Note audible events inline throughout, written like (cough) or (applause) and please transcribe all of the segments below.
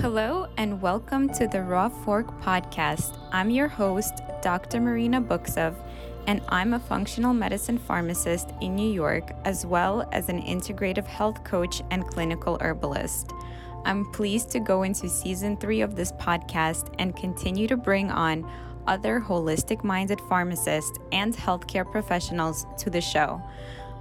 Hello, and welcome to the Raw Fork podcast. I'm your host, Dr. Marina Buksov, and I'm a functional medicine pharmacist in New York, as well as an integrative health coach and clinical herbalist. I'm pleased to go into season three of this podcast and continue to bring on other holistic minded pharmacists and healthcare professionals to the show.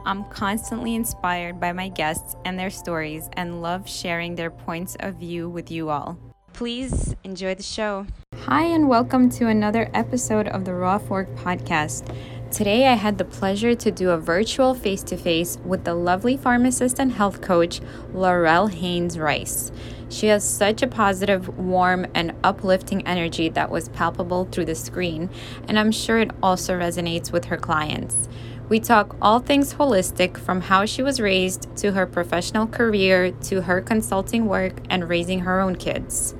I'm constantly inspired by my guests and their stories and love sharing their points of view with you all. Please enjoy the show. Hi, and welcome to another episode of the Raw Fork podcast. Today, I had the pleasure to do a virtual face to face with the lovely pharmacist and health coach, Laurel Haynes Ryce. She has such a positive, warm, and uplifting energy that was palpable through the screen, and I'm sure it also resonates with her clients. We talk all things holistic from how she was raised to her professional career to her consulting work and raising her own kids.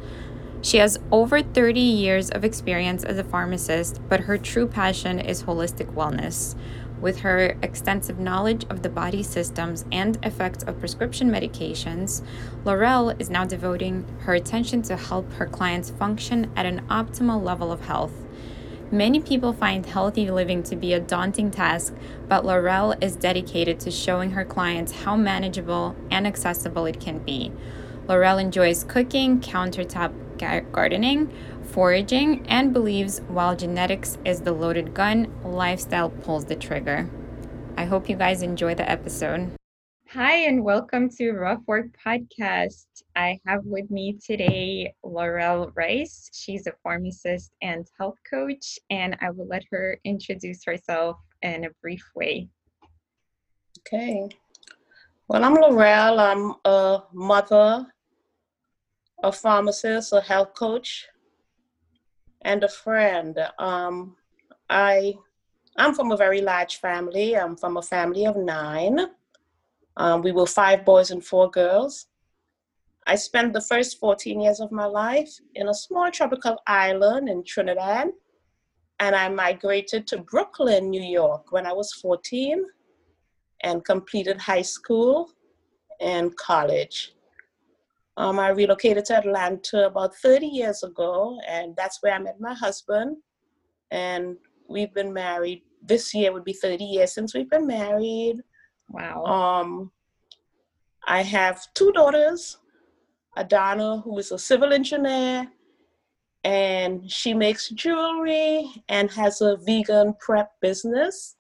She has over 30 years of experience as a pharmacist, but her true passion is holistic wellness. With her extensive knowledge of the body systems and effects of prescription medications, Laurel is now devoting her attention to help her clients function at an optimal level of health. Many people find healthy living to be a daunting task, but Laurel is dedicated to showing her clients how manageable and accessible it can be. Laurel enjoys cooking, countertop gardening, foraging, and believes while genetics is the loaded gun, lifestyle pulls the trigger. I hope you guys enjoy the episode. Hi, and welcome to Raw Fork Podcast. I have with me today Laurel Ryce. She's a pharmacist and health coach, and I will let her introduce herself in a brief way. Okay. Well, I'm Laurel. I'm a mother, a pharmacist, a health coach, and a friend. Um, I I'm from a very large family. I'm from a family of nine. Um, we were five boys and four girls. I spent the first 14 years of my life in a small tropical island in Trinidad, and I migrated to Brooklyn, New York when I was 14 and completed high school and college. Um, I relocated to Atlanta about 30 years ago, and that's where I met my husband. And we've been married. This year would be 30 years since we've been married. Wow. Um, I have two daughters, Adana, who is a civil engineer, and she makes jewelry and has a vegan prep business.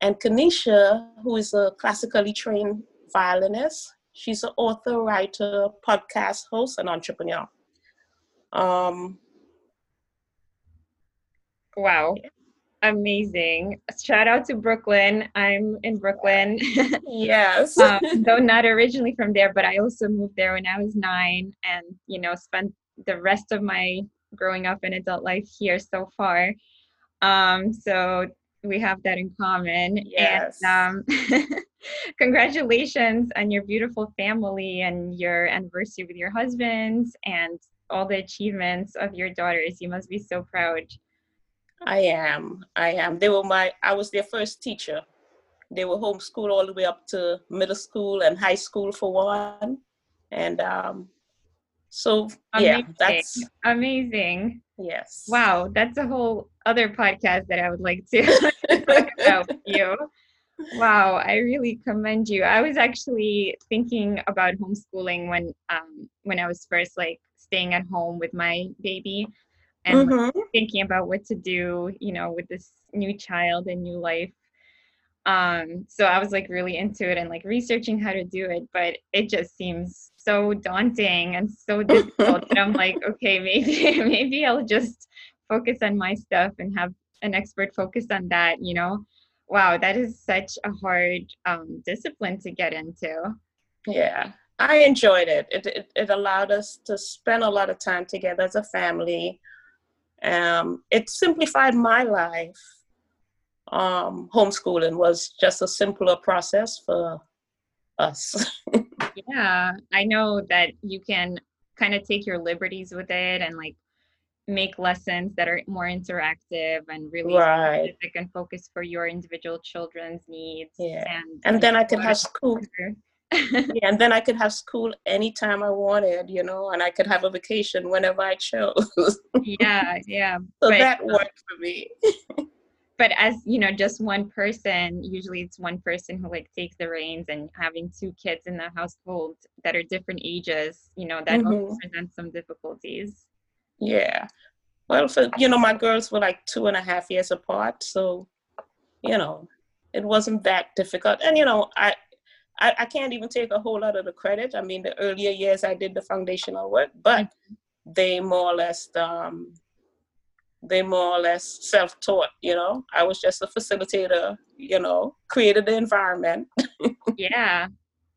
And Kanisha, who is a classically trained violinist, she's an author, writer, podcast host, and entrepreneur. Um, wow. Yeah amazing. Shout out to Brooklyn. I'm in Brooklyn. (laughs) yes. (laughs) um, though not originally from there, but I also moved there when I was nine and, you know, spent the rest of my growing up and adult life here so far. Um, so we have that in common. Yes. And um, (laughs) congratulations on your beautiful family and your anniversary with your husband and all the achievements of your daughters. You must be so proud. I am. I am. They were my, I was their first teacher. They were homeschooled all the way up to middle school and high school for one. And um, so, amazing. yeah, that's amazing. Yes. Wow, that's a whole other podcast that I would like to (laughs) talk about (laughs) you. Wow, I really commend you. I was actually thinking about homeschooling when um when I was first like staying at home with my baby and mm-hmm. thinking about what to do, you know, with this new child and new life. Um, so I was like really into it and like researching how to do it, but it just seems so daunting and so (laughs) difficult that I'm like, okay, maybe (laughs) maybe I'll just focus on my stuff and have an expert focus on that, you know. Wow, that is such a hard um, discipline to get into. Yeah, I enjoyed it. It, it. it allowed us to spend a lot of time together as a family um, it simplified my life. Um, homeschooling was just a simpler process for us. (laughs) yeah, I know that you can kind of take your liberties with it and like make lessons that are more interactive and really right. specific and focus for your individual children's needs. Yeah. And, and then I could have school. (laughs) yeah, and then I could have school anytime I wanted, you know, and I could have a vacation whenever I chose. (laughs) yeah, yeah. So but, that worked for me. but as you know, just one person, usually it's one person who like takes the reins and having two kids in the household that are different ages, you know, that mm-hmm. presents some difficulties. Yeah. Well, for you know, my girls were like two and a half years apart, so you know, it wasn't that difficult. And you know, I I, I, can't even take a whole lot of the credit. I mean, the earlier years I did the foundational work, but mm-hmm. they more or less um, they more or less self-taught. You know, I was just a facilitator. You know, created the environment. (laughs) yeah,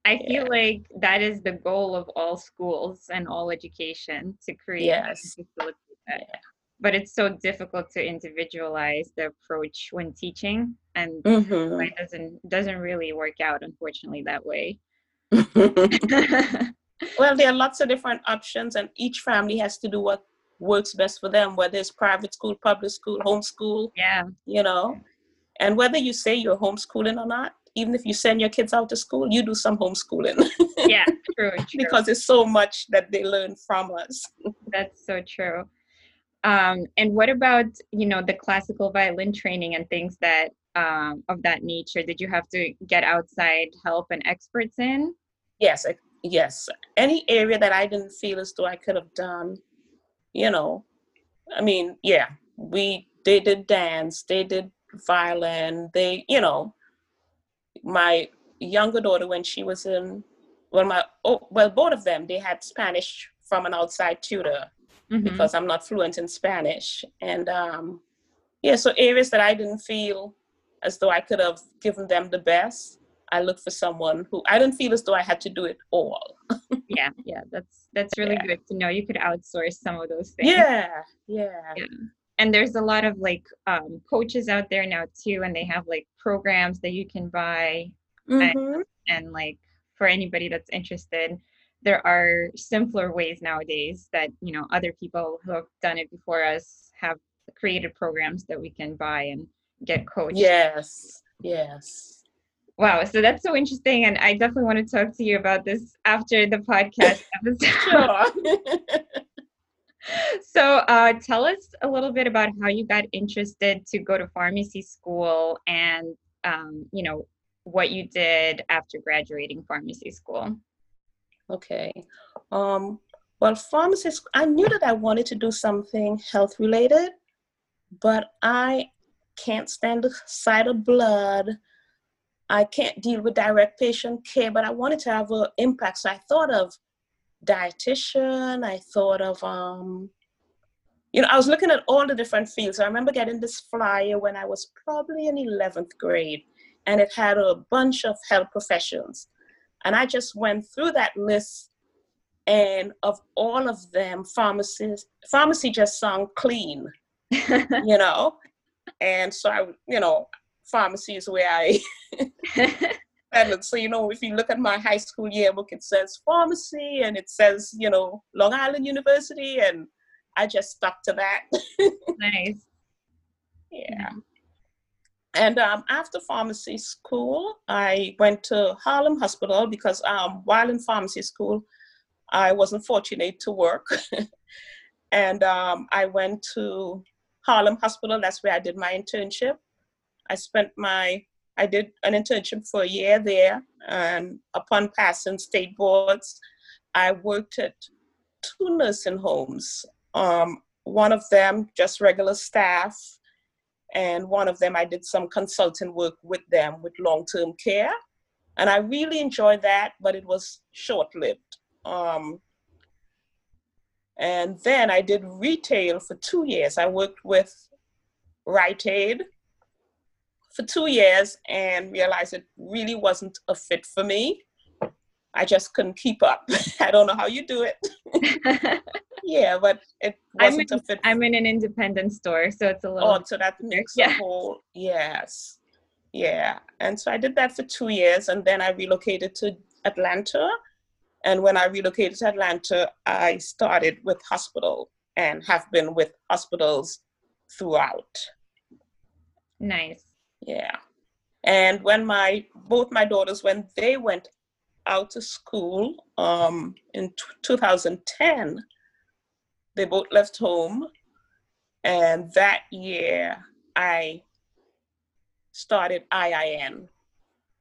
I feel yeah. like that is the goal of all schools and all education to create yes. facilitate that. Yeah but it's so difficult to individualize the approach when teaching and mm-hmm. it doesn't doesn't really work out unfortunately that way. (laughs) (laughs) Well there are lots of different options and each family has to do what works best for them whether it's private school public school homeschool yeah. you know? And whether you say you're homeschooling or not even if you send your kids out to school you do some homeschooling. Yeah true, (laughs) true. because it's so much that they learn from us. That's so true um, and what about you know the classical violin training and things that um, of that nature? Did you have to get outside help and experts in? Yes, yes. Any area that I didn't feel as though I could have done, you know, I mean, yeah, we they did dance, they did violin, they, you know, my younger daughter when she was in well my oh well both of them they had spanish from an outside tutor mm-hmm. because I'm not fluent in Spanish. And um, yeah, so areas that I didn't feel as though I could have given them the best, I looked for someone who I didn't feel as though I had to do it all. (laughs) yeah, yeah, that's that's really yeah. good to know. You could outsource some of those things. Yeah, yeah. yeah. And there's a lot of like um, coaches out there now too, and they have like programs that you can buy, mm-hmm. and, and like for anybody that's interested, there are simpler ways nowadays that you know other people who have done it before us have created programs that we can buy and get coached. Yes yes. Wow so that's so interesting and i definitely want to talk to you about this after the podcast (laughs) episode. (laughs) So uh, tell us a little bit about how you got interested to go to pharmacy school and um, you know what you did after graduating pharmacy school Okay. Um, well, pharmacist, I knew that I wanted to do something health related, but I can't stand the sight of blood. I can't deal with direct patient care, but I wanted to have an impact. So I thought of dietitian. I thought of, um, you know, I was looking at all the different fields. I remember getting this flyer when I was probably in 11th grade, and it had a bunch of health professions. And I just went through that list, and of all of them, pharmacies, pharmacy just sung clean, (laughs) you know? And so I, you know, pharmacy is where I. (laughs) and so, you know, if you look at my high school yearbook, it says pharmacy and it says, you know, Long Island University, and I just stuck to that. (laughs) nice. Yeah. And um, after pharmacy school, I went to Harlem Hospital because um, while in pharmacy school, I wasn't fortunate to work. (laughs) and um, I went to Harlem Hospital. That's where I did my internship. I spent my, I did an internship for a year there. And upon passing state boards, I worked at two nursing homes. Um, one of them, just regular staff, and one of them I did some consulting work with them with long term care. And I really enjoyed that, but it was short lived. Um, and then I did retail for two years. I worked with Rite Aid for two years and realized it really wasn't a fit for me. I just couldn't keep up. (laughs) I don't know how you do it. (laughs) yeah, but it wasn't I'm in, a fit. I'm in an independent store, so it's a little. Oh, so that makes yeah. a whole yes, yeah. And so I did that for two years, and then I relocated to Atlanta. And when I relocated to Atlanta, I started with hospital and have been with hospitals throughout. Nice. Yeah. And when my both my daughters when they went out of school um, in t- 2010. They both left home. And that year, I started IIN.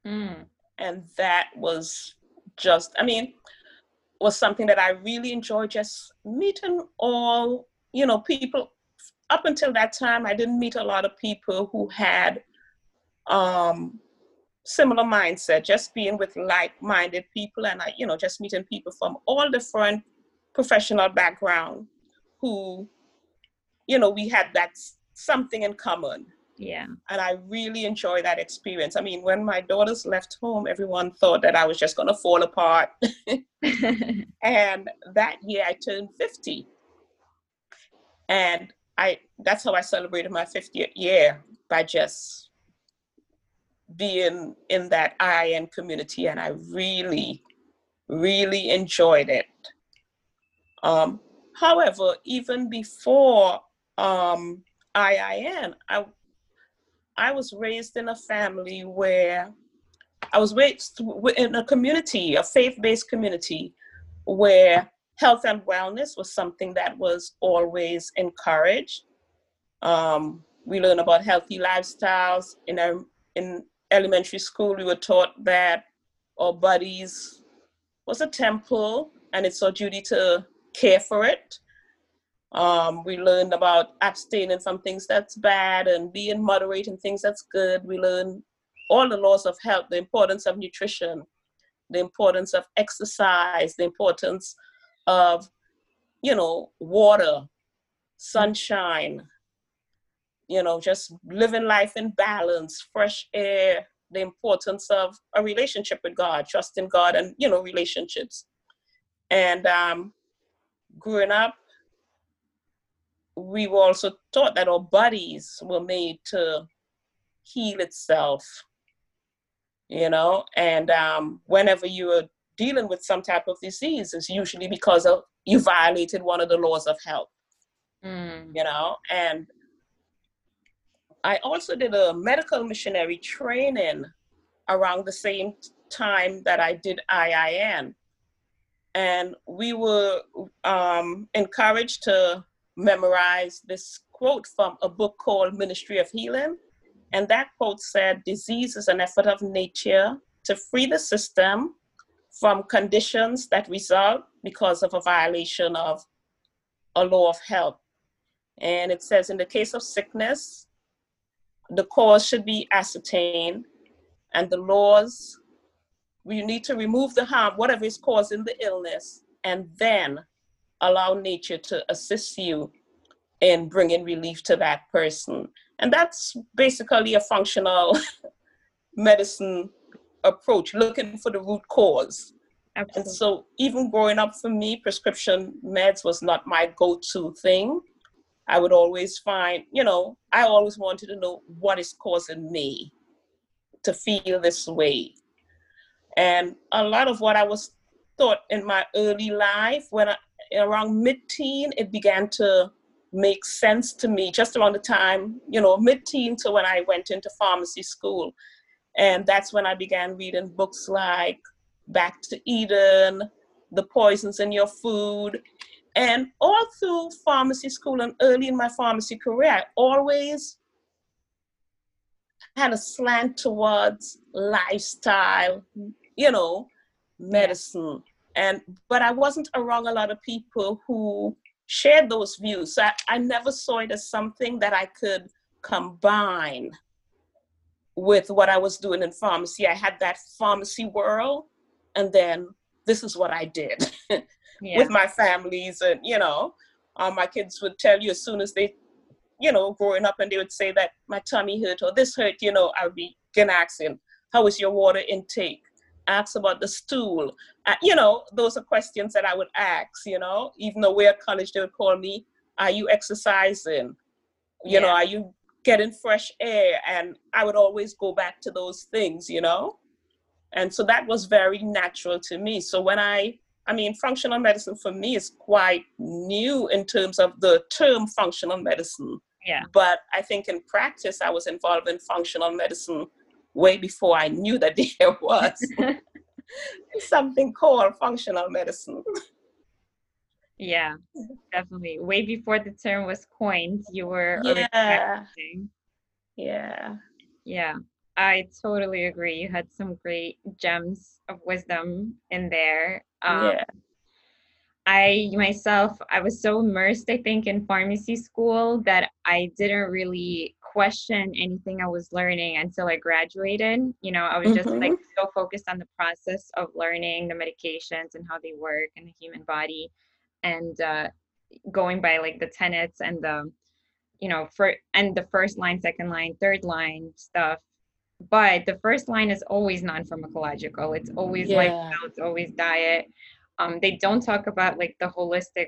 Mm. And that was just, I mean, was something that I really enjoyed just meeting all, you know, people. Up until that time, I didn't meet a lot of people who had um, similar mindset, just being with like-minded people and, I, you know, just meeting people from all different professional background who, you know, we had that something in common. Yeah. And I really enjoy that experience. I mean, when my daughters left home, everyone thought that I was just going to fall apart. (laughs) and that year I turned 50. And I that's how I celebrated my 50th year by just being in that IIN community and I really, really enjoyed it. Um, however, even before um, IIN, I, I was raised in a family where I was raised in a community, a faith based community, where health and wellness was something that was always encouraged. Um, we learn about healthy lifestyles in our in elementary school. We were taught that our bodies was a temple, and it's our duty to care for it. Um, we learned about abstaining from things that's bad and being moderate in things that's good. We learned all the laws of health, the importance of nutrition, the importance of exercise, the importance of, you know, water, sunshine, you know, just living life in balance, fresh air, the importance of a relationship with God, trusting God, and, you know, relationships. And um, growing up, we were also taught that our bodies were made to heal itself, you know, and um, whenever you are dealing with some type of disease, it's usually because of you violated one of the laws of health, mm. you know, and I also did a medical missionary training around the same time that I did IIN. And we were um, encouraged to memorize this quote from a book called Ministry of Healing. And that quote said, Disease is an effort of nature to free the system from conditions that result because of a violation of a law of health. And it says, in the case of sickness, the cause should be ascertained, and the laws, we need to remove the harm, whatever is causing the illness, and then allow nature to assist you in bringing relief to that person. And that's basically a functional (laughs) medicine approach, looking for the root cause. Absolutely. And so, even growing up for me, prescription meds was not my go to thing. I would always find, you know, I always wanted to know what is causing me to feel this way. And a lot of what I was taught in my early life, when I, around mid-teen, it began to make sense to me just around the time, you know, mid-teen to when I went into pharmacy school. And that's when I began reading books like Back to Eden, The Poisons in Your Food. And all through pharmacy school and early in my pharmacy career, I always had a slant towards lifestyle, you know, medicine. And but I wasn't around a lot of people who shared those views. So I, I never saw it as something that I could combine with what I was doing in pharmacy. I had that pharmacy world, and then this is what I did (laughs) yeah. with my families, and you know, um, my kids would tell you as soon as they you know, growing up and they would say that my tummy hurt or this hurt, you know, I would begin asking, how is your water intake? Ask about the stool. Uh, you know, those are questions that I would ask, you know, even though we're at college, they would call me, are you exercising? You yeah. know, are you getting fresh air? And I would always go back to those things, you know? And so that was very natural to me. So when I I mean, functional medicine for me is quite new in terms of the term functional medicine. Yeah. But I think in practice, I was involved in functional medicine way before I knew that (laughs) there was. (laughs) something called functional medicine. Yeah, definitely. Way before the term was coined, you were yeah. Yeah. Yeah. I totally agree. You had some great gems of wisdom in there. Um, yeah. I myself, I was so immersed, I think, in pharmacy school that I didn't really question anything I was learning until I graduated. You know, I was just mm-hmm. like so focused on the process of learning the medications and how they work in the human body and uh, going by like the tenets and the, you know, for and the first line, second line, third line stuff. But the first line is always non pharmacological. It's always yeah. lifestyle, it's always diet. Um, they don't talk about like the holistic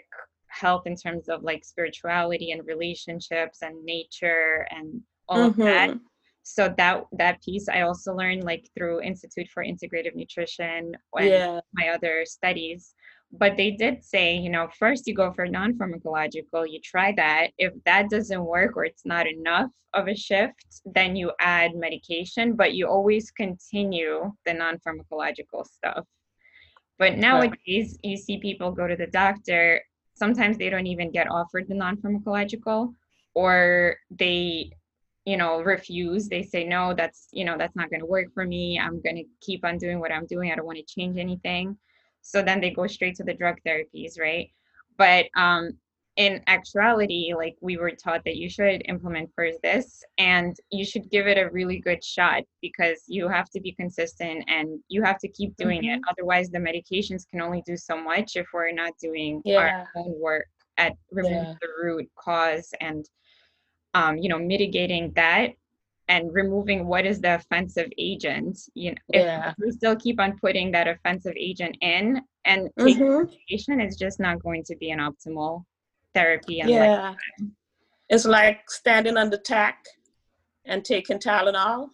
health in terms of like spirituality and relationships and nature and all mm-hmm. of that mm-hmm. so that that piece i also learned like through institute for integrative nutrition and yeah. my other studies but they did say you know first you go for non-pharmacological you try that. If that doesn't work or it's not enough of a shift then you add medication but you always continue the non-pharmacological stuff. But nowadays you see people go to the doctor sometimes they don't even get offered the non-pharmacological or they you know refuse. They say no that's you know that's not going to work for me. I'm going to keep on doing what i'm doing. I don't want to change anything so then they go straight to the drug therapies right but um in actuality, like we were taught that you should implement first this and you should give it a really good shot because you have to be consistent and you have to keep doing mm-hmm. it. Otherwise, the medications can only do so much if we're not doing yeah. our own work at removing yeah. the root cause and um, you know mitigating that and removing what is the offensive agent you know if we still keep on putting that offensive agent in and mm-hmm. it's just not going to be an optimal therapy and yeah. it's like standing on the tack and taking tylenol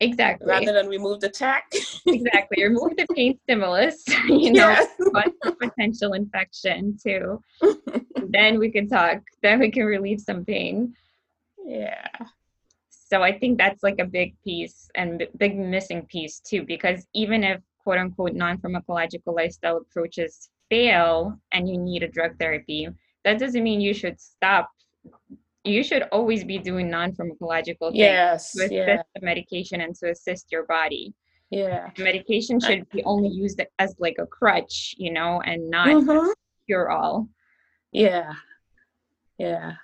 exactly. rather than remove the tack. (laughs) Exactly. Remove the pain stimulus (laughs) you know yes. (laughs) potential infection too. Then we can talk then we can relieve some pain. Yeah so i think that's like a big piece and big missing piece too because even if quote unquote non-pharmacological lifestyle approaches fail and you need a drug therapy that doesn't mean you should stop you should always be doing non-pharmacological things yes, to assist yeah. the medication and to assist your body. Yeah. Medication should be only used as like a crutch, you know, and not mm-hmm. cure all. Yeah. Yeah.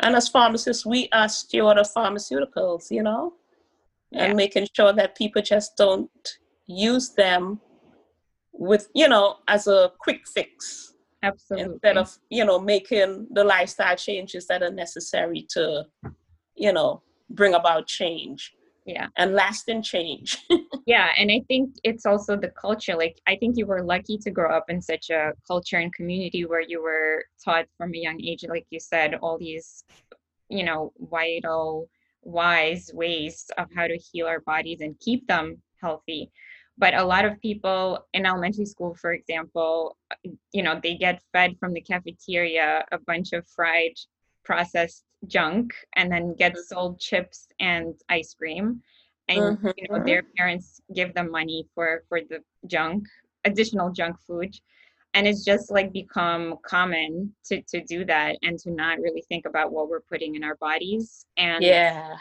And as pharmacists, we are steward of pharmaceuticals, you know, yeah. and making sure that people just don't use them with, you know, as a quick fix Absolutely. Instead of, you know, making the lifestyle changes that are necessary to, you know, bring about change. Yeah. And lasting change. (laughs) yeah. And I think it's also the culture. Like, I think you were lucky to grow up in such a culture and community where you were taught from a young age, like you said, all these, you know, vital, wise ways of how to heal our bodies and keep them healthy but a lot of people in elementary school for example you know they get fed from the cafeteria a bunch of fried processed junk and then get mm-hmm. sold chips and ice cream and mm-hmm. you know their parents give them money for for the junk additional junk food and it's just like become common to to do that and to not really think about what we're putting in our bodies and yeah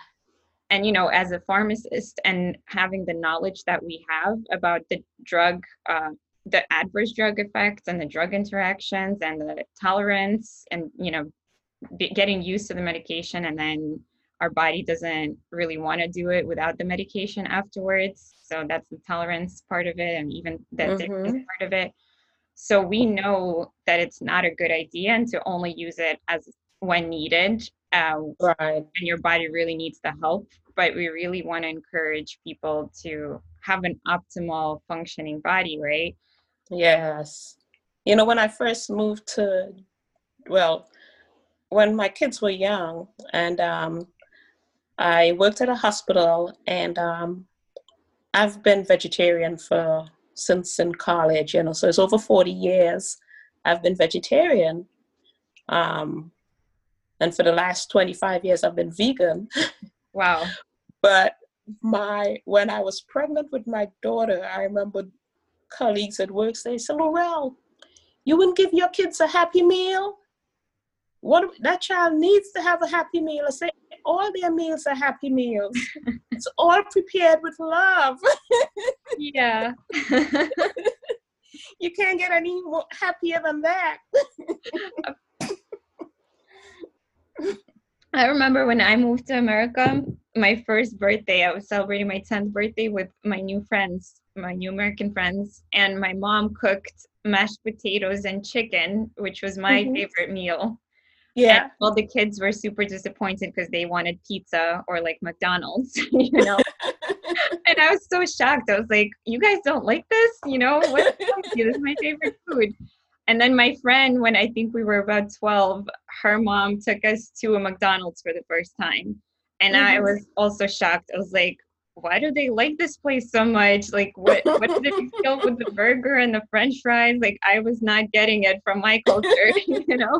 and you know as a pharmacist and having the knowledge that we have about the drug uh, the adverse drug effects and the drug interactions and the tolerance and you know getting used to the medication and then our body doesn't really want to do it without the medication afterwards. So that's the tolerance part of it and even the mm-hmm. part of it. So we know that it's not a good idea and to only use it as when needed uh, right. and your body really needs the help. But we really want to encourage people to have an optimal functioning body right? Yes. You know when i first moved to well when my kids were young and um, i worked at a hospital and um, i've been vegetarian for since in college you know so it's over 40 years i've been vegetarian. Um, and for the last 25 years i've been vegan. (laughs) Wow. But my when i was pregnant with my daughter i remember colleagues at work say, so Laurel, you wouldn't give your kids a happy meal? What that child needs to have a happy meal. I say all their meals are happy meals. (laughs) it's all prepared with love. yeah. (laughs) you can't get any more happier than that. (laughs) I remember when I moved to America, my first birthday, I was celebrating my 10th birthday with my new friends, my new American friends, and my mom cooked mashed potatoes and chicken, which was my mm-hmm. favorite meal. Yeah. And all the kids were super disappointed because they wanted pizza or like McDonald's, (laughs) you know. (laughs) and I was so shocked. I was like, "You guys don't like this? You know, what? this is my favorite food." And then my friend, when I think we were about 12, her mom took us to a McDonald's for the first time. And mm-hmm. I was also shocked. I was like, why do they like this place so much? Like, what what did it feel with the burger and the French fries? Like, I was not getting it from my culture, (laughs) you know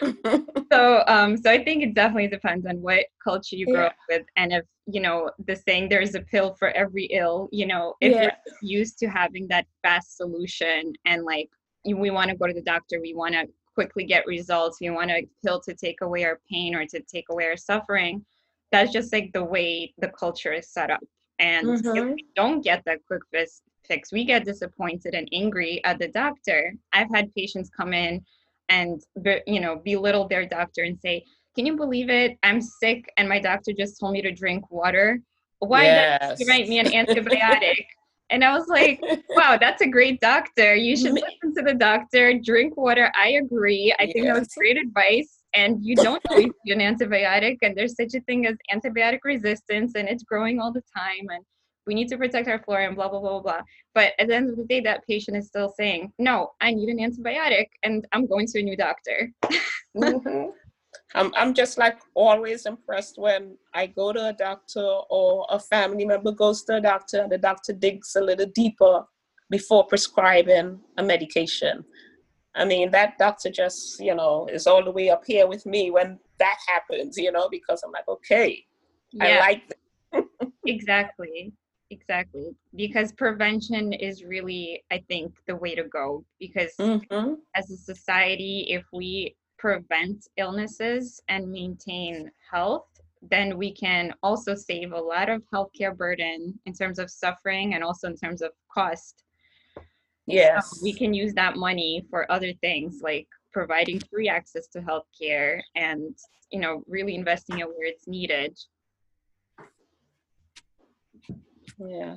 (laughs) so um so i think it definitely depends on what culture you grow yeah. up with and if you know the saying there's a pill for every ill you know if yeah. you're used to having that fast solution and like we want to go to the doctor we want to quickly get results we want a pill to take away our pain or to take away our suffering that's just like the way the culture is set up and mm-hmm. if we don't get that quick fix we get disappointed and angry at the doctor i've had patients come in and you know belittle their doctor and say can you believe it? I'm sick and my doctor just told me to drink water. Why yes. did you write me an (laughs) antibiotic? And i was like wow that's a great doctor. You should listen to the doctor. Drink water. I agree. I yes. think that was great advice. And you don't need an antibiotic. And there's such a thing as antibiotic resistance and it's growing all the time. And we need to protect our flora and blah blah blah blah blah. But at the end of the day that patient is still saying no i need an antibiotic and i'm going to a new doctor. Mm-hmm. (laughs) I'm, I'm just like always impressed when i go to a doctor or a family member goes to a doctor and the doctor digs a little deeper before prescribing a medication. I mean that doctor just you know is all the way up here with me when that happens you know because i'm like okay yeah. i like (laughs) exactly exactly because prevention is really i think the way to go because mm-hmm. as a society if we prevent illnesses and maintain health then we can also save a lot of healthcare burden in terms of suffering and also in terms of cost. Yes. we can use that money for other things like providing free access to healthcare and you know really investing it where it's needed yeah.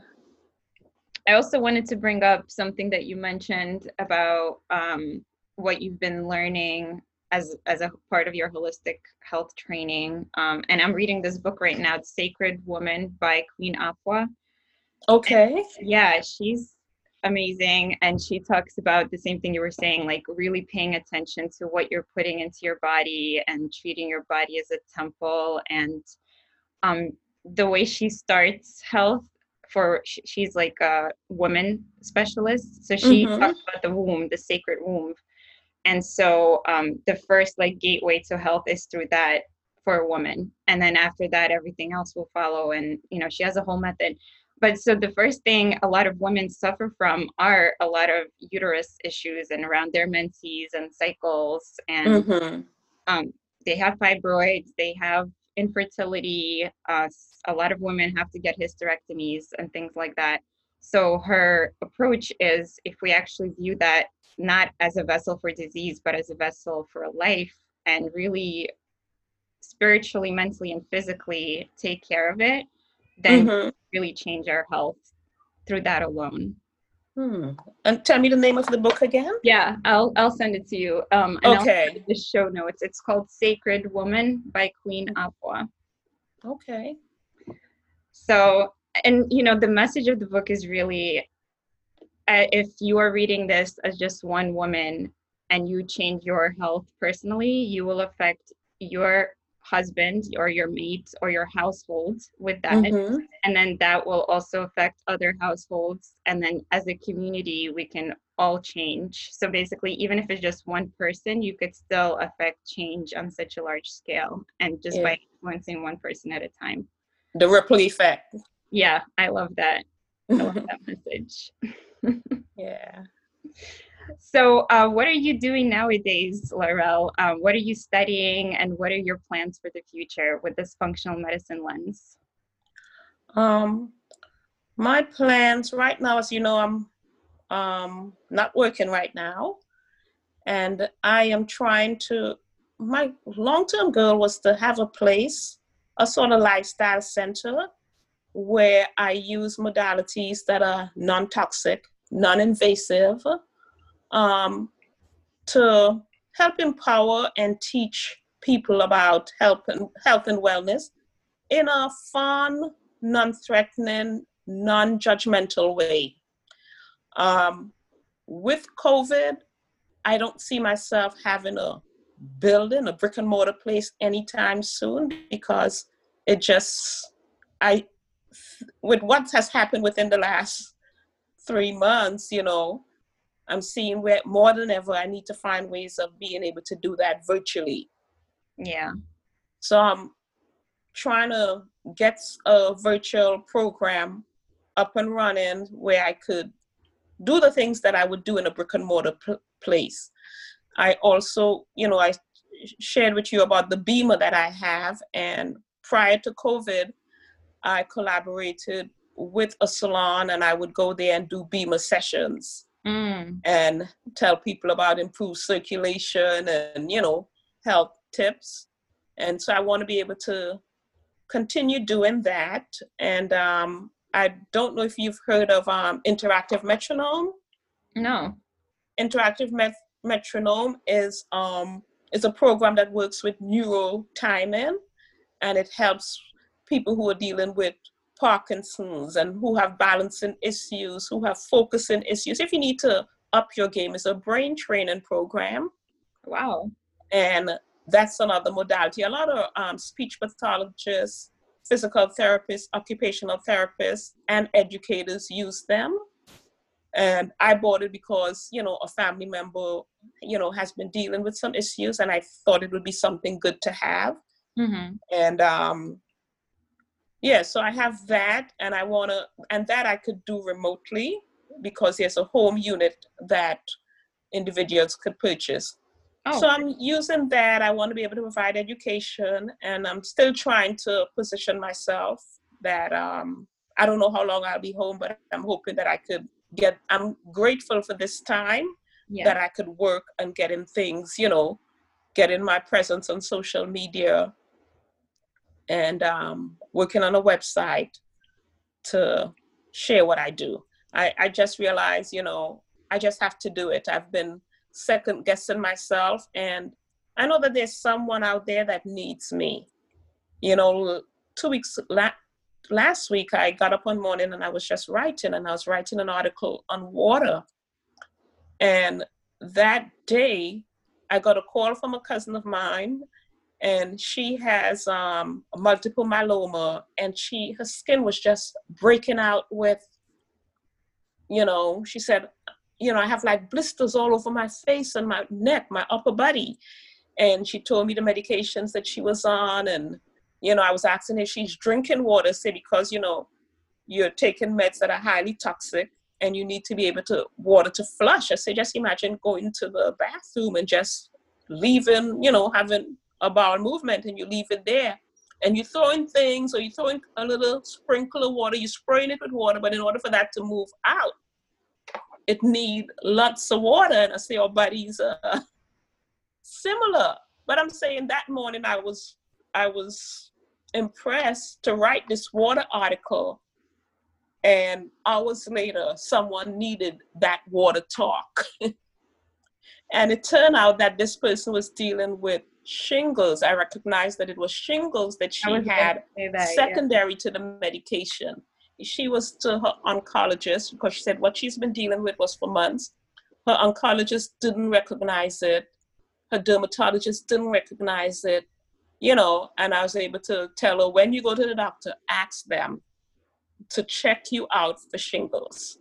I also wanted to bring up something that you mentioned about um, what you've been learning as as a part of your holistic health training. Um, and I'm reading this book right now, it's Sacred Woman by Queen Afua. Okay. And yeah, she's amazing. And she talks about the same thing you were saying, like really paying attention to what you're putting into your body and treating your body as a temple. And um, the way she starts health for she's like a woman specialist. So she mm-hmm. talks about the womb the sacred womb. And so um, the first like gateway to health is through that for a woman. And then after that everything else will follow. And you know she has a whole method. But so the first thing a lot of women suffer from are a lot of uterus issues and around their menses and cycles. And mm-hmm. um, they have fibroids. They have infertility. Uh, a lot of women have to get hysterectomies and things like that. So her approach is if we actually view that not as a vessel for disease, but as a vessel for life and really spiritually, mentally, and physically take care of it, then mm-hmm. really change our health through that alone. Hmm. And tell me the name of the book again. Yeah, I'll I'll send it to you. Um, okay. the show notes. It's called Sacred Woman by Queen Afua. Okay. So, and you know, the message of the book is really, uh, if you are reading this as just one woman and you change your health personally, you will affect your husband or your mate or your household with that mm-hmm. and then that will also affect other households and then as a community we can all change so basically even if it's just one person you could still affect change on such a large scale and just yeah. by influencing one person at a time the ripple effect yeah i love that I love (laughs) that message. (laughs) yeah. So, uh, what are you doing nowadays, Laurel? Um, what are you studying, and what are your plans for the future with this functional medicine lens? Um, my plans right now, as you know, I'm um, not working right now, and I am trying to. My long-term goal was to have a place, a sort of lifestyle center, where I use modalities that are non-toxic, non-invasive um, to help empower and teach people about health and, health and wellness in a fun, non-threatening, non-judgmental way. Um, with COVID, I don't see myself having a building, a brick and mortar place anytime soon because it just, I, with what has happened within the last three months, you know, I'm seeing where more than ever I need to find ways of being able to do that virtually. Yeah. So I'm trying to get a virtual program up and running where I could do the things that I would do in a brick and mortar pl- place. I also, you know, I shared with you about the BEMER that I have, and prior to COVID, I collaborated with a salon and I would go there and do BEMER sessions mm. and tell people about improved circulation and you know health tips. And so i want to be able to continue doing that. And um, i don't know if you've heard of um, interactive metronome. No. Interactive met- metronome is um, is a program that works with neuro timing and it helps people who are dealing with Parkinson's and who have balancing issues, who have focusing issues. If you need to up your game, it's a brain training program. Wow. And that's another modality. A lot of um, speech pathologists, physical therapists, occupational therapists, and educators use them. And I bought it because, you know, a family member, you know, has been dealing with some issues, and I thought it would be something good to have. Mm-hmm. And um, yeah so i have that and i want to and that i could do remotely because there's a home unit that individuals could purchase oh. so i'm using that i want to be able to provide education and i'm still trying to position myself that um, i don't know how long i'll be home but i'm hoping that i could get i'm grateful for this time yeah. that i could work and getting things you know getting my presence on social media and um, working on a website to share what I do. I, I just realized, you know, I just have to do it. I've been second guessing myself, and I know that there's someone out there that needs me. You know, two weeks la- last week, I got up one morning and I was just writing, and I was writing an article on water. And that day, I got a call from a cousin of mine and she has um, multiple myeloma and she her skin was just breaking out with you know she said you know i have like blisters all over my face and my neck my upper body. And she told me the medications that she was on and you know i was asking if she's drinking water say because you know you're taking meds that are highly toxic and you need to be able to water to flush. I say just imagine going to the bathroom and just leaving you know having a bowel movement and you leave it there and you throw in things or you throw in a little sprinkle of water, you spraying it with water, but in order for that to move out, it need lots of water. And I say oh, our bodies are uh, similar. But I'm saying that morning I was I was impressed to write this water article. And hours later, someone needed that water talk. (laughs) and it turned out that this person was dealing with shingles. I recognized that it was shingles that she had that, secondary yeah. to the medication. She was to her oncologist because she said what she's been dealing with was for months. Her oncologist didn't recognize it. Her dermatologist didn't recognize it. You know, and I was able to tell her when you go to the doctor, ask them to check you out for shingles.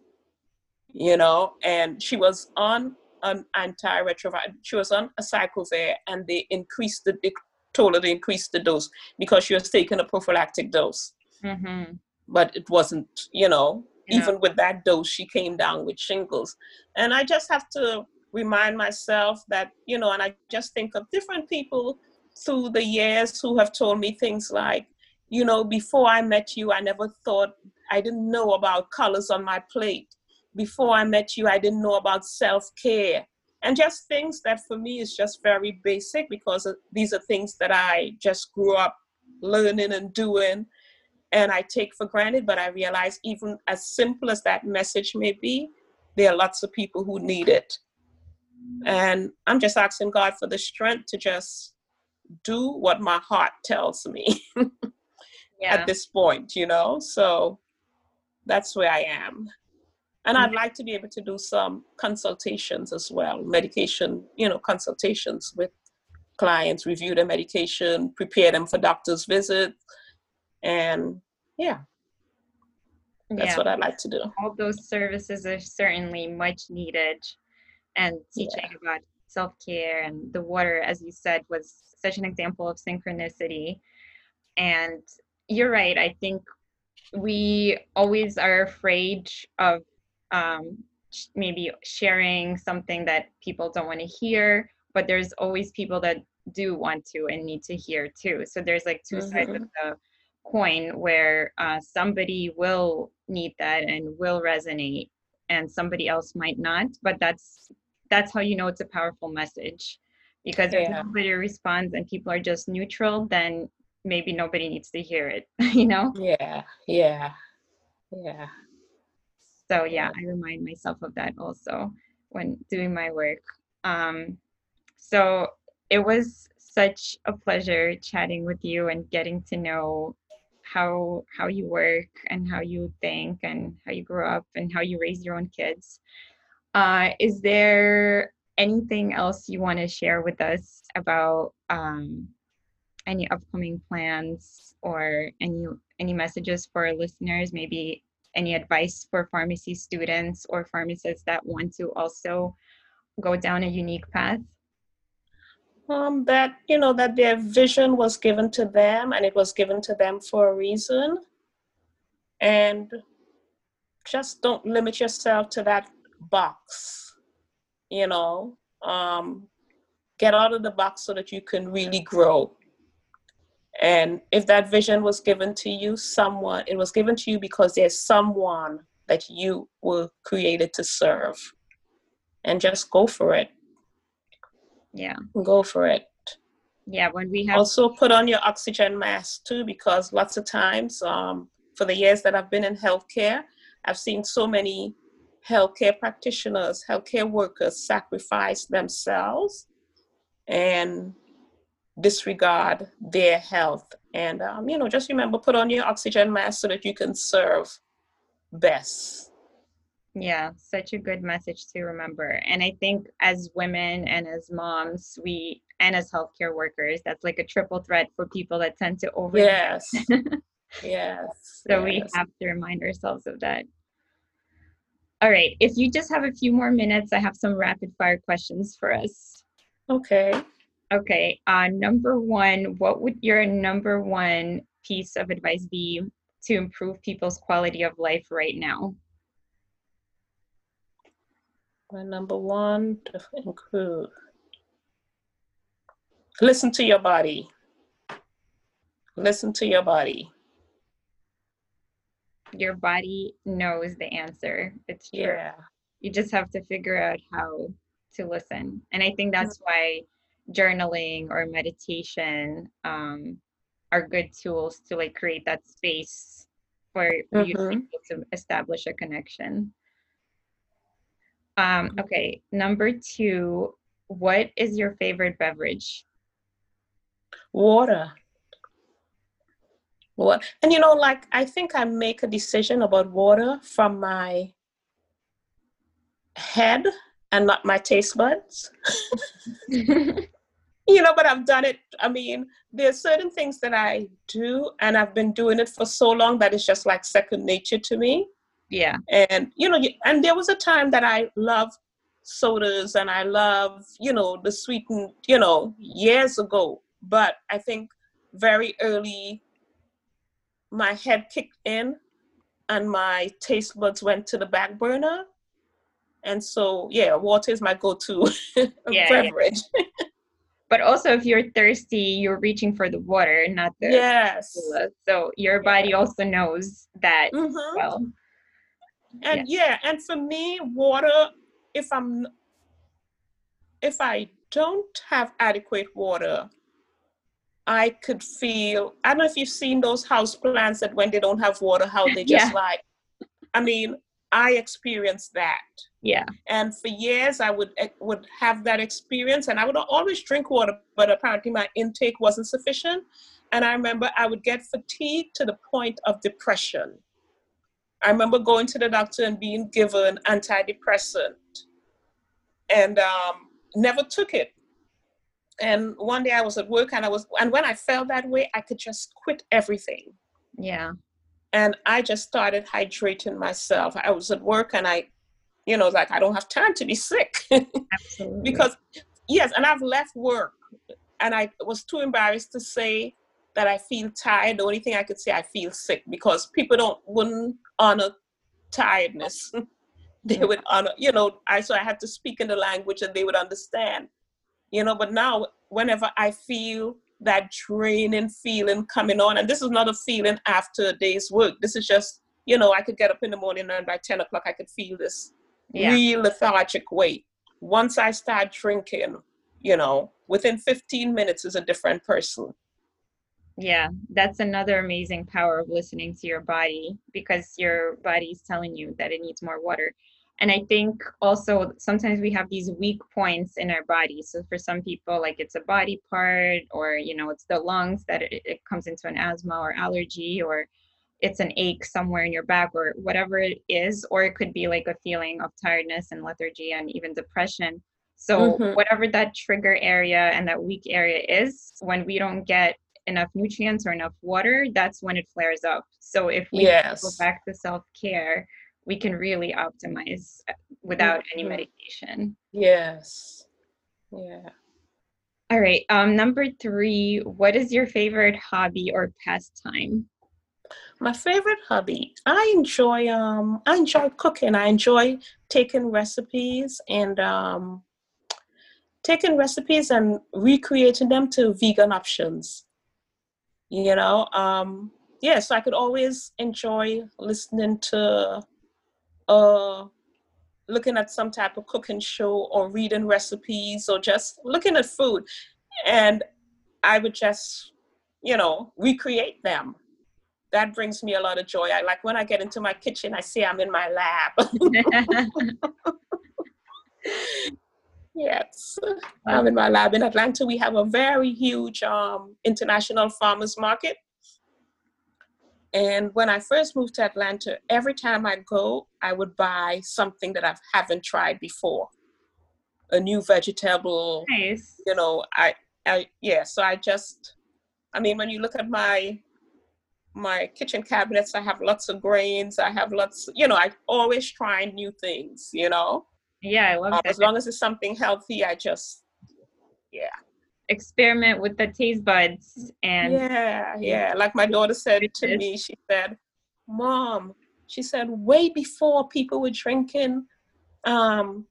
You know, and she was on an antiretroviral. She was on acyclovir, and they increased the, they told her to increase the dose because she was taking a prophylactic dose. Mm-hmm. But it wasn't, you know, yeah. even with that dose, she came down with shingles. And I just have to remind myself that, you know, and I just think of different people through the years who have told me things like, you know, before I met you, I never thought, I didn't know about colors on my plate. Before I met you, I didn't know about self care. And just things that for me is just very basic because these are things that I just grew up learning and doing and I take for granted, but I realize even as simple as that message may be, there are lots of people who need it. And I'm just asking God for the strength to just do what my heart tells me (laughs) yeah. at this point, you know? So that's where I am. And mm. I'd like to be able to do some consultations as well, medication, you know, consultations with clients, review their medication, prepare them for doctor's visits, and yeah, that's yeah. what I'd like to do. All those services are certainly much needed, and teaching yeah. about self care and the water, as you said, was such an example of synchronicity. And you're right. I think we always are afraid of um, maybe sharing something that people don't want to hear, but there's always people that do want to and need to hear too. So there's like 2 mm-hmm. sides of mm-hmm. the coin where uh, somebody will need that and will resonate and somebody else might not but that's that's how you know it's a powerful message because if yeah. nobody responds and people are just neutral then maybe nobody needs to hear it (laughs) you know yeah yeah yeah so yeah i remind myself of that also when doing my work um so it was such a pleasure chatting with you and getting to know how how you work and how you think and how you grew up and how you raise your own kids. Uh, is there anything else you want to share with us about um, any upcoming plans or any any messages for our listeners? Maybe any advice for pharmacy students or pharmacists that want to also go down a unique path? um, that you know that their vision was given to them and it was given to them for a reason. And just don't limit yourself to that box you know? Um, get out of the box so that you can really grow and if that vision was given to you someone it was given to you because there's someone that you were created to serve. And just go for it. Yeah. Go for it. Yeah when we have also put on your oxygen mask too because lots of times um, for the years that i've been in healthcare i've seen so many healthcare practitioners healthcare workers sacrifice themselves. And disregard their health and um, you know just remember put on your oxygen mask so that you can serve best yeah, such a good message to remember. And I think as women and as moms, we and as healthcare workers, that's like a triple threat for people that tend to over. Yes. (laughs) yes. So yes. we have to remind ourselves of that. All right. If you just have a few more minutes, I have some rapid fire questions for us. Okay. Okay. Uh, number one, what would your number one piece of advice be to improve people's quality of life right now? My number one to include listen to your body. Listen to your body. Your body knows the answer. It's true. Yeah. You just have to figure out how to listen. And I think that's why journaling or meditation um, are good tools to like create that space for mm-hmm. you to, mm-hmm. establish a connection. Um, okay, number two, what is your favorite beverage? Water. What? And you know, like I think I make a decision about water from my head and not my taste buds. (laughs) you know, but I've done it. I mean, there's certain things that I do, and I've been doing it for so long that it's just like second nature to me. Yeah. And you know, and there was a time that I loved sodas and I love, you know, the sweetened, you know, years ago. But I think very early my head kicked in and my taste buds went to the back burner. And so, yeah, water is my go-to (laughs) yeah, beverage. Yeah. (laughs) but also, if you're thirsty, you're reaching for the water, not the yes. So your body yeah. also knows that mm-hmm. well. And yeah, and for me, water. If I'm, if I don't have adequate water, I could feel. I don't know if you've seen those house plants that when they don't have water, how they just yeah. like. I mean, I experienced that. Yeah. And for years, I would eh, would have that experience, and I would always drink water, but apparently my intake wasn't sufficient. And I remember I would get fatigued to the point of depression. I remember going to the doctor and being given antidepressant, and um, never took it and one day I was at work and I was and when I felt that way, I could just quit everything. Yeah. And I just started hydrating myself. I was at work and I, you know, like I don't have time to be sick. (laughs) Absolutely. because yes, and I've left work and I was too embarrassed to say that I feel tired. The only thing I could say I feel sick because people don't wouldn't honor tiredness. (laughs) they would honor, you know, I so I had to speak in the language and they would understand you know but now whenever i feel that draining feeling coming on. And this is not a feeling after a day's work. This is just you know i could get up in the morning and by 10 o'clock i could feel this yeah. real lethargic weight. Once i start drinking you know within 15 minutes is a different person. Yeah that's another amazing power of listening to your body because your body is telling you that it needs more water and i think also sometimes we have these weak points in our body so for some people like it's a body part or you know it's the lungs that it, it comes into an asthma or allergy or it's an ache somewhere in your back or whatever it is or it could be like a feeling of tiredness and lethargy and even depression so mm-hmm. whatever that trigger area and that weak area is when we don't get enough nutrients or enough water that's when it flares up so if we yes. go back to self-care we can really optimize uh, without mm-hmm. any medication. Yes. Yeah. All right. Um, number three, what is your favorite hobby or pastime? My favorite hobby. I enjoy um I enjoy cooking. I enjoy taking recipes and um taking recipes and recreating them to vegan options. You know, um yeah, so I could always enjoy listening to uh, looking at some type of cooking show or reading recipes or just looking at food. And I would just, you know, recreate them. That brings me a lot of joy. I like when I get into my kitchen, I see I'm in my lab. (laughs) yes, I'm in my lab. In Atlanta, we have a very huge um, international farmers market and when I first moved to Atlanta, every time I go, I would buy something that I haven't tried before. A new vegetable. Nice. You know, I, I yeah, so I just I mean when you look at my my kitchen cabinets, I have lots of grains, I have lots you know, I always try new things, you know. Yeah, I love um, that. As long as it's something healthy, I just yeah experiment with the taste buds and yeah yeah. like my daughter said to me she said mom she said way before people were drinking um,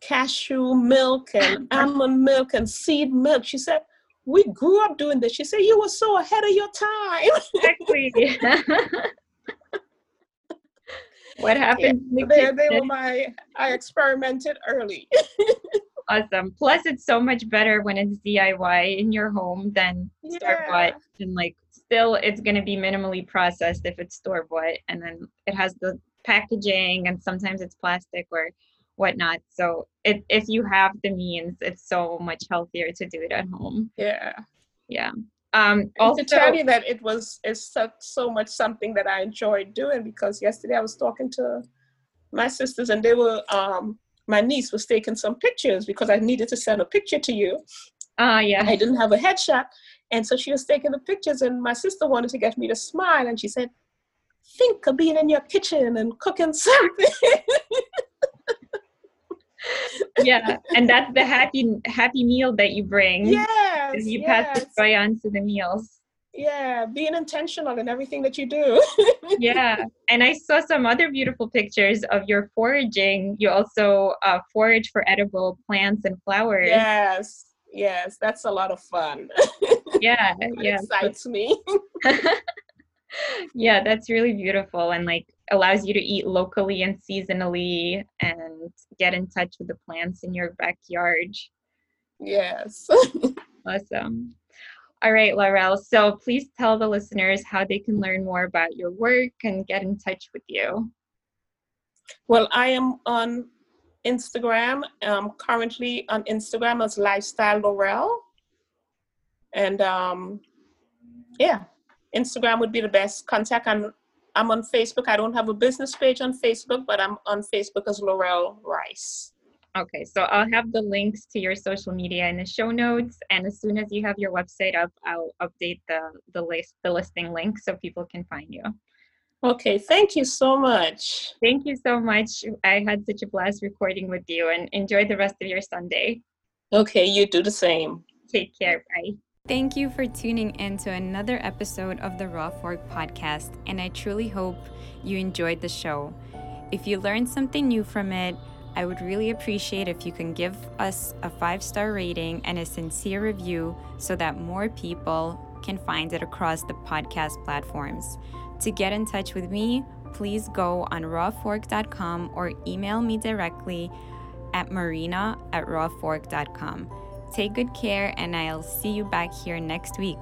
cashew milk and (laughs) almond milk and seed milk she said we grew up doing this. She said you were so ahead of your time. Exactly. (laughs) What happened yeah, they, they were my i experimented early (laughs) awesome. Plus, it's so much better when it's DIY in your home than yeah. store bought. And like, still, it's going to be minimally processed if it's store bought, and then it has the packaging, and sometimes it's plastic or whatnot. So, it, if you have the means, it's so much healthier to do it at home. Yeah. Yeah. Um, also, to tell you that it was it's so, so much something that I enjoyed doing because yesterday I was talking to my sisters and they were um, my niece was taking some pictures because I needed to send a picture to you. Ah, uh, yeah. I didn't have a headshot. And so she was taking the pictures, and my sister wanted to get me to smile. And she said, Think of being in your kitchen and cooking (laughs) something. yeah, and that's the happy happy meal that you bring. Yes. You yes. pass the joy on to the meals. Yeah, being intentional in everything that you do. (laughs) yeah, and I saw some other beautiful pictures of your foraging. You also uh, forage for edible plants and flowers. Yes, yes, that's a lot of fun. (laughs) Yeah, yeah, excites me. (laughs) yeah, that's really beautiful and like allows you to eat locally and seasonally and get in touch with the plants in your backyard. Yes. awesome. All right, Laurel. So please tell the listeners how they can learn more about your work and get in touch with you. Well, I am on Instagram. I'm currently on Instagram as Lifestyle Laurel. And um, yeah, Instagram would be the best contact. And I'm on Facebook. I don't have a business page on Facebook, but I'm on Facebook as Laurel Ryce. Okay, so I'll have the links to your social media in the show notes, and as soon as you have your website up, I'll update the the list the listing link so people can find you. Okay, thank you so much. Thank you so much. I had such a blast recording with you, and enjoy the rest of your Sunday. Okay, you do the same. Take care. Bye. Thank you for tuning in to another episode of the Raw Fork podcast, and I truly hope you enjoyed the show. If you learned something new from it, I would really appreciate if you can give us a five star rating and a sincere review so that more people can find it across the podcast platforms. To get in touch with me, please go on rawfork.com or email me directly at marina at rawfork.com. Take good care, and I'll see you back here next week.